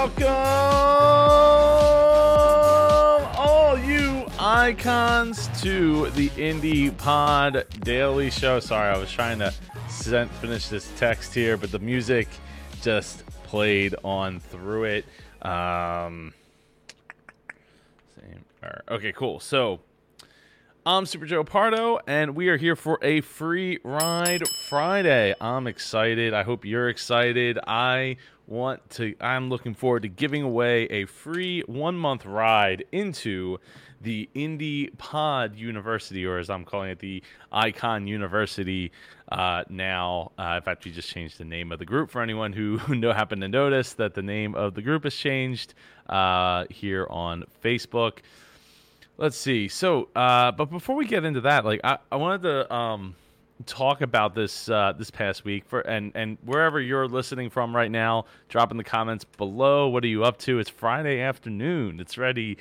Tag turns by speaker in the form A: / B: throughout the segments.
A: welcome all you icons to the Indie Pod Daily Show. Sorry, I was trying to send, finish this text here, but the music just played on through it. Um, same. Okay, cool. So I'm Super Joe Pardo, and we are here for a free ride Friday. I'm excited. I hope you're excited. I want to, I'm looking forward to giving away a free one month ride into the Indie Pod University, or as I'm calling it, the Icon University uh, now. Uh, fact, we just changed the name of the group for anyone who, who know, happened to notice that the name of the group has changed uh, here on Facebook. Let's see. So, uh, but before we get into that, like I, I wanted to um, talk about this uh, this past week for and and wherever you're listening from right now, drop in the comments below. What are you up to? It's Friday afternoon. It's ready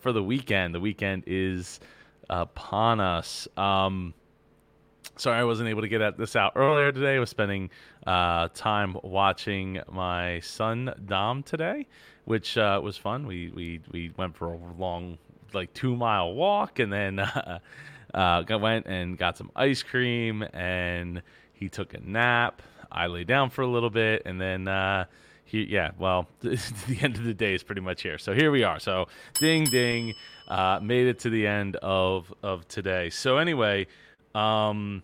A: for the weekend. The weekend is upon us. Um, sorry, I wasn't able to get at this out earlier today. I was spending uh, time watching my son Dom today, which uh, was fun. We we we went for a long like two mile walk, and then uh, went and got some ice cream, and he took a nap. I lay down for a little bit, and then uh, he, yeah, well, the end of the day is pretty much here. So here we are. So ding ding, uh, made it to the end of of today. So anyway, um,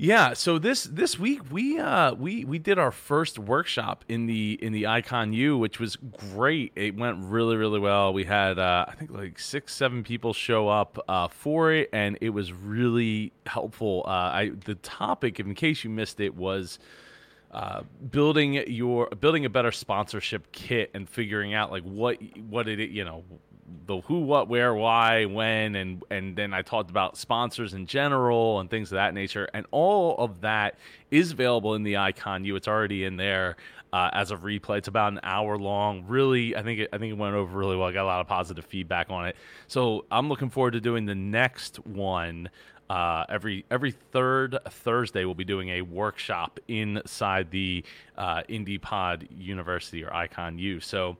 A: yeah, so this this week we uh we we did our first workshop in the in the Icon U, which was great. It went really really well. We had uh, I think like six seven people show up uh, for it, and it was really helpful. Uh, I the topic, in case you missed it, was uh, building your building a better sponsorship kit and figuring out like what what it you know the who, what, where, why, when, and and then I talked about sponsors in general and things of that nature, and all of that is available in the Icon U. It's already in there uh, as a replay. It's about an hour long. Really, I think it, I think it went over really well. I got a lot of positive feedback on it. So I'm looking forward to doing the next one. Uh, every every third Thursday, we'll be doing a workshop inside the uh, Indie Pod University or Icon U. So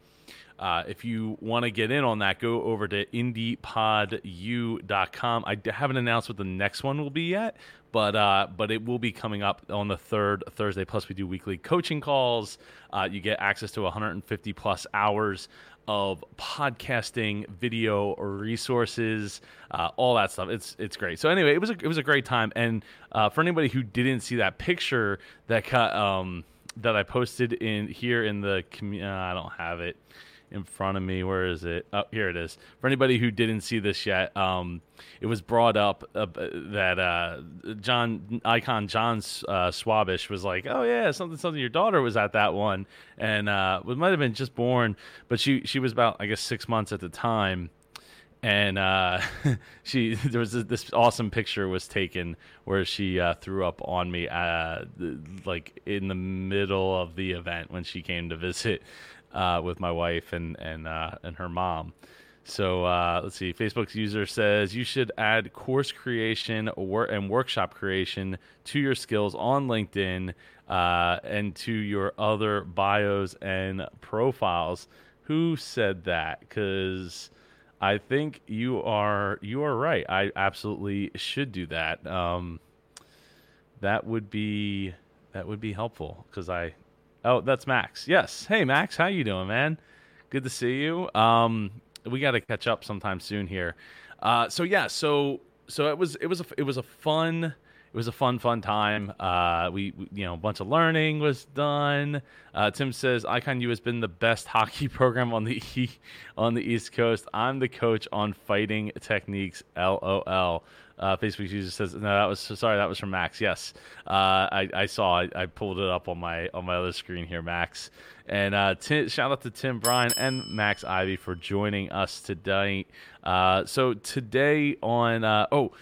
A: uh, if you want to get in on that, go over to indiepodu.com. I haven't announced what the next one will be yet, but uh, but it will be coming up on the third Thursday. Plus, we do weekly coaching calls. Uh, you get access to 150 plus hours of podcasting, video resources, uh, all that stuff. It's it's great. So anyway, it was a, it was a great time. And uh, for anybody who didn't see that picture that um, that I posted in here in the community, uh, I don't have it in front of me. Where is it? Oh, here it is. For anybody who didn't see this yet, um, it was brought up uh, that uh, John icon John uh, Swabish was like, "Oh yeah, something something." Your daughter was at that one, and uh, it might have been just born, but she she was about I guess six months at the time. And uh, she there was this awesome picture was taken where she uh, threw up on me, uh, like in the middle of the event when she came to visit uh, with my wife and and uh, and her mom. So uh, let's see. Facebook's user says you should add course creation or, and workshop creation to your skills on LinkedIn uh, and to your other bios and profiles. Who said that? Because I think you are you are right. I absolutely should do that. Um, that would be that would be helpful because I Oh, that's Max. Yes. Hey, Max. How you doing, man? Good to see you. Um, we got to catch up sometime soon here. Uh, so yeah, so so it was it was a, it was a fun it was a fun fun time. Uh, we, we you know a bunch of learning was done. Uh, Tim says Icon U has been the best hockey program on the e- on the East Coast. I'm the coach on fighting techniques. LOL. Uh, Facebook user says no. That was sorry. That was from Max. Yes, uh, I, I saw. I, I, pulled it up on my on my other screen here, Max. And uh, t- shout out to Tim Bryan and Max Ivy for joining us today. Uh, so today on oh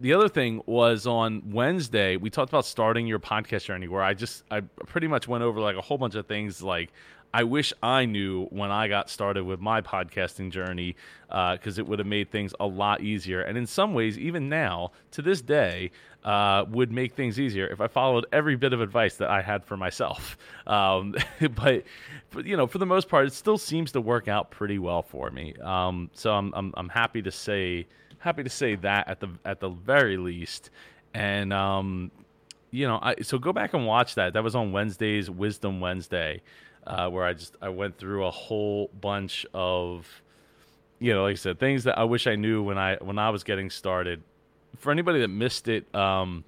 A: the other thing was on Wednesday, we talked about starting your podcast journey where I just I pretty much went over like a whole bunch of things like I wish I knew when I got started with my podcasting journey because uh, it would have made things a lot easier. And in some ways, even now, to this day, uh, would make things easier if I followed every bit of advice that I had for myself. Um, but, but, you know, for the most part, it still seems to work out pretty well for me. Um, so I'm, I'm, I'm happy to say happy to say that at the at the very least. And um, you know, I so go back and watch that. That was on Wednesday's Wisdom Wednesday, uh, where I just I went through a whole bunch of, you know, like I said, things that I wish I knew when I when I was getting started. For anybody that missed it, um,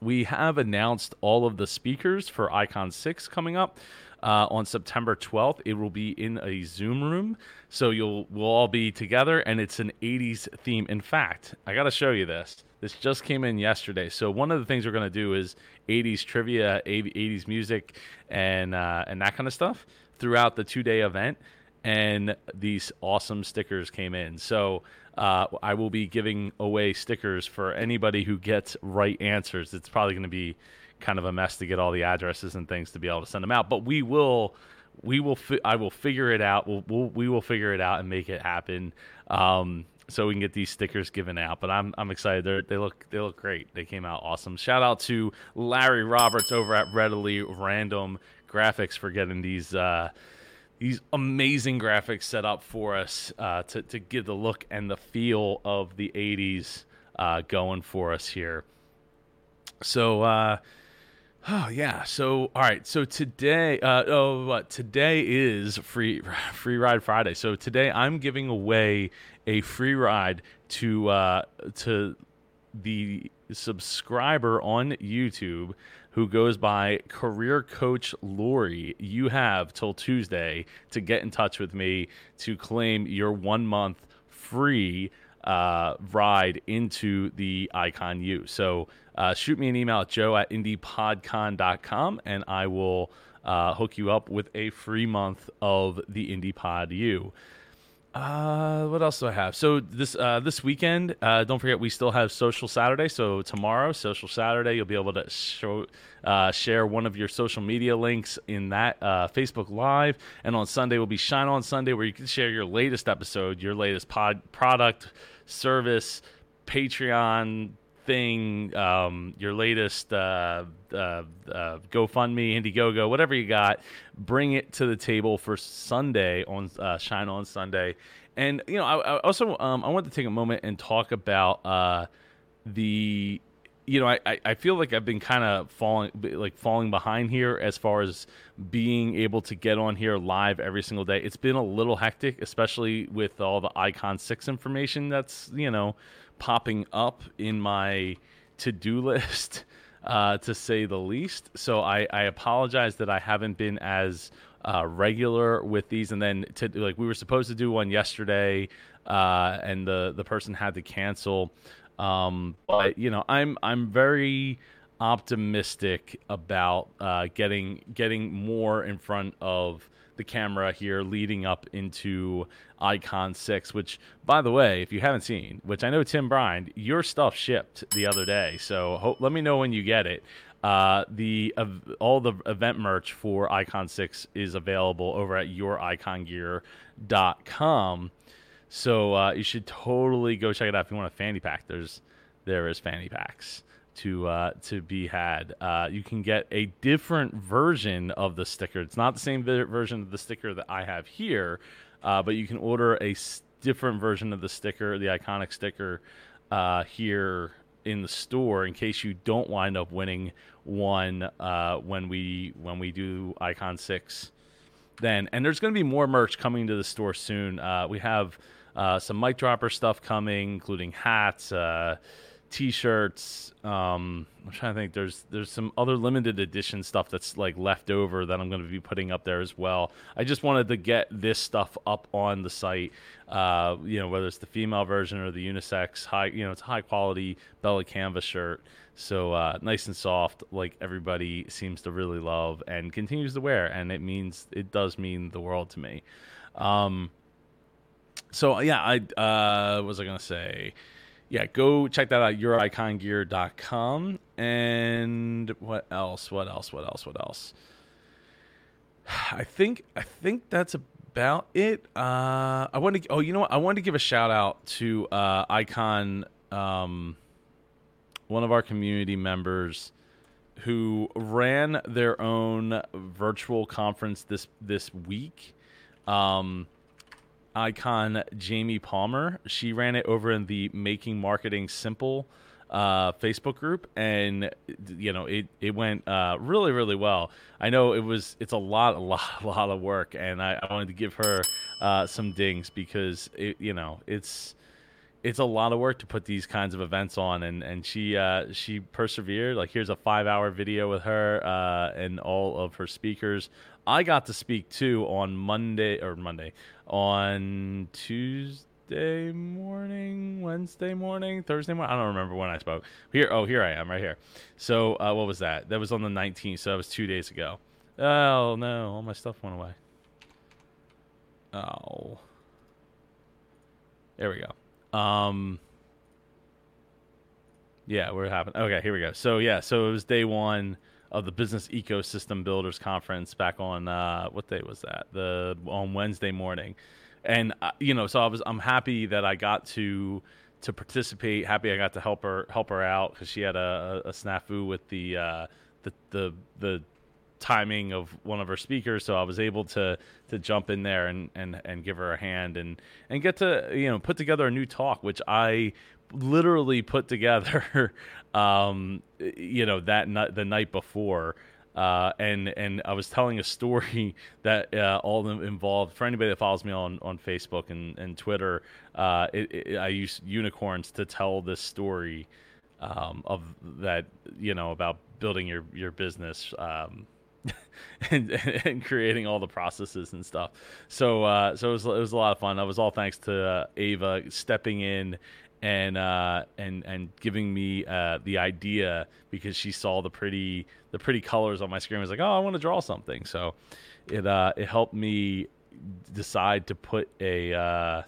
A: we have announced all of the speakers for Icon Six coming up. Uh, on September 12th. It will be in a Zoom room, so you'll we'll all be together, and it's an 80s theme. In fact, I got to show you this. This just came in yesterday. So one of the things we're going to do is 80s trivia, 80s music, and uh, and that kind of stuff throughout the two day event. And these awesome stickers came in. So uh, I will be giving away stickers for anybody who gets right answers. It's probably going to be kind of a mess to get all the addresses and things to be able to send them out, but we will we will fi- I will figure it out. We'll, we'll we will figure it out and make it happen. Um, so we can get these stickers given out. But I'm I'm excited. They they look they look great. They came out awesome. Shout out to Larry Roberts over at Readily Random Graphics for getting these. Uh, these amazing graphics set up for us uh, to, to give the look and the feel of the 80s uh, going for us here. So, uh, Oh yeah. So all right. So today, uh, oh? Today is free free ride Friday. So today I'm giving away a free ride to uh, to the subscriber on YouTube who goes by Career Coach Lori. You have till Tuesday to get in touch with me to claim your one month free uh, ride into the Icon U. So uh, shoot me an email at joe at indiepodcon.com and I will uh, hook you up with a free month of the IndiePod U. Uh, what else do I have? So this uh, this weekend, uh, don't forget we still have Social Saturday. So tomorrow, Social Saturday, you'll be able to show uh, share one of your social media links in that uh, Facebook Live, and on Sunday will be Shine On Sunday, where you can share your latest episode, your latest pod product, service, Patreon thing, um, your latest uh, uh, uh, GoFundMe, Indiegogo, whatever you got, bring it to the table for Sunday on uh, Shine On Sunday. And you know, I, I also um, I want to take a moment and talk about uh, the you know, I, I feel like I've been kind of falling like falling behind here as far as being able to get on here live every single day. It's been a little hectic, especially with all the Icon Six information that's you know popping up in my to do list, uh, to say the least. So I, I apologize that I haven't been as uh, regular with these. And then to like we were supposed to do one yesterday, uh, and the the person had to cancel. Um, but you know, I'm I'm very optimistic about uh, getting getting more in front of the camera here leading up into Icon 6, which, by the way, if you haven't seen, which I know Tim Bryan, your stuff shipped the other day. So ho- let me know when you get it. Uh, the uh, all the event merch for Icon 6 is available over at youricongear.com. So uh, you should totally go check it out if you want a fanny pack. There's there is fanny packs to uh, to be had. Uh, you can get a different version of the sticker. It's not the same version of the sticker that I have here, uh, but you can order a s- different version of the sticker, the iconic sticker, uh, here in the store in case you don't wind up winning one uh, when we when we do Icon Six. Then and there's going to be more merch coming to the store soon. Uh, we have some mic dropper stuff coming, including hats t-shirts um i'm trying to think there's there's some other limited edition stuff that's like left over that i'm going to be putting up there as well. I just wanted to get this stuff up on the site uh you know whether it's the female version or the unisex high you know it's a high quality bella canvas shirt. So uh nice and soft like everybody seems to really love and continues to wear and it means it does mean the world to me. Um so yeah i uh what was i gonna say yeah, go check that out, youricongear.com. And what else? What else? What else? What else? I think I think that's about it. Uh, I want to. Oh, you know what? I wanted to give a shout out to uh, Icon, um, one of our community members, who ran their own virtual conference this this week. Um, Icon Jamie Palmer. She ran it over in the Making Marketing Simple uh, Facebook group, and you know it it went uh, really really well. I know it was it's a lot a lot a lot of work, and I, I wanted to give her uh, some dings because it you know it's it's a lot of work to put these kinds of events on and and she uh, she persevered like here's a five hour video with her uh, and all of her speakers i got to speak too on monday or monday on tuesday morning, Wednesday morning, Thursday morning. I don't remember when I spoke. Here, oh, here I am, right here. So, uh, what was that? That was on the 19th. So that was two days ago. Oh no, all my stuff went away. Oh, there we go. Um, yeah, we're. Okay, here we go. So yeah, so it was day one of the Business Ecosystem Builders Conference back on uh, what day was that? The on Wednesday morning and uh, you know, so I was I'm happy that I got to to participate. Happy I got to help her help her out because she had a, a, snafu with the, uh, the the the timing of one of her speakers. So I was able to to jump in there and and and give her a hand and and get to you know put together a new talk, which I literally put together um you know that night the night before uh, and and I was telling a story that uh, all them involved. For anybody that follows me on, on Facebook and, and Twitter, uh, it, it, I use unicorns to tell this story um, of that you know about building your your business um, and, and creating all the processes and stuff. So uh, so it was, it was a lot of fun. That was all thanks to uh, Ava stepping in and uh, and and giving me uh, the idea because she saw the pretty the pretty colors on my screen. I was like, oh, I want to draw something. So it uh, it helped me decide to put a uh,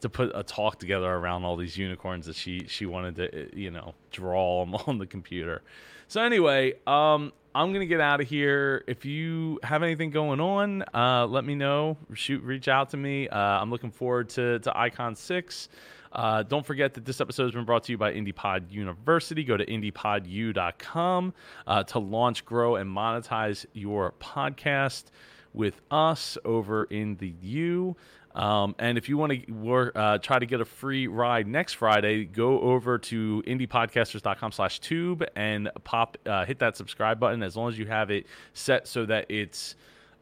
A: to put a talk together around all these unicorns that she she wanted to you know draw them on the computer. So anyway, um, I'm gonna get out of here. If you have anything going on, uh, let me know. Shoot, reach out to me. Uh, I'm looking forward to to Icon Six. Uh, don't forget that this episode has been brought to you by IndiePod University. Go to indiepodu.com uh, to launch, grow, and monetize your podcast with us over in the U. Um, and if you want to uh, try to get a free ride next Friday, go over to indiepodcasters.com slash tube and pop, uh, hit that subscribe button. As long as you have it set so that it's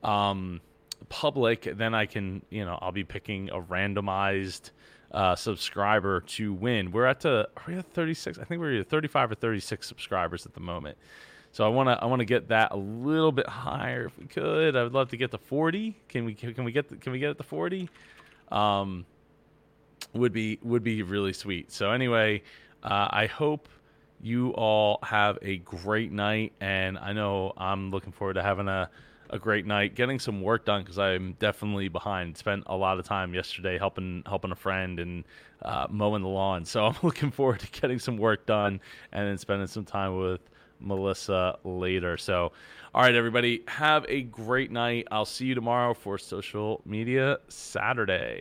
A: um, public, then I can, you know, I'll be picking a randomized uh, subscriber to win. We're at to are we at 36? I think we're at 35 or 36 subscribers at the moment. So I want to I want to get that a little bit higher if we could. I would love to get to 40. Can we can we get the, can we get it to 40? Um, would be would be really sweet. So anyway, uh, I hope you all have a great night, and I know I'm looking forward to having a a great night, getting some work done because I'm definitely behind. Spent a lot of time yesterday helping helping a friend and uh, mowing the lawn, so I'm looking forward to getting some work done and then spending some time with Melissa later. So, all right, everybody, have a great night. I'll see you tomorrow for Social Media Saturday.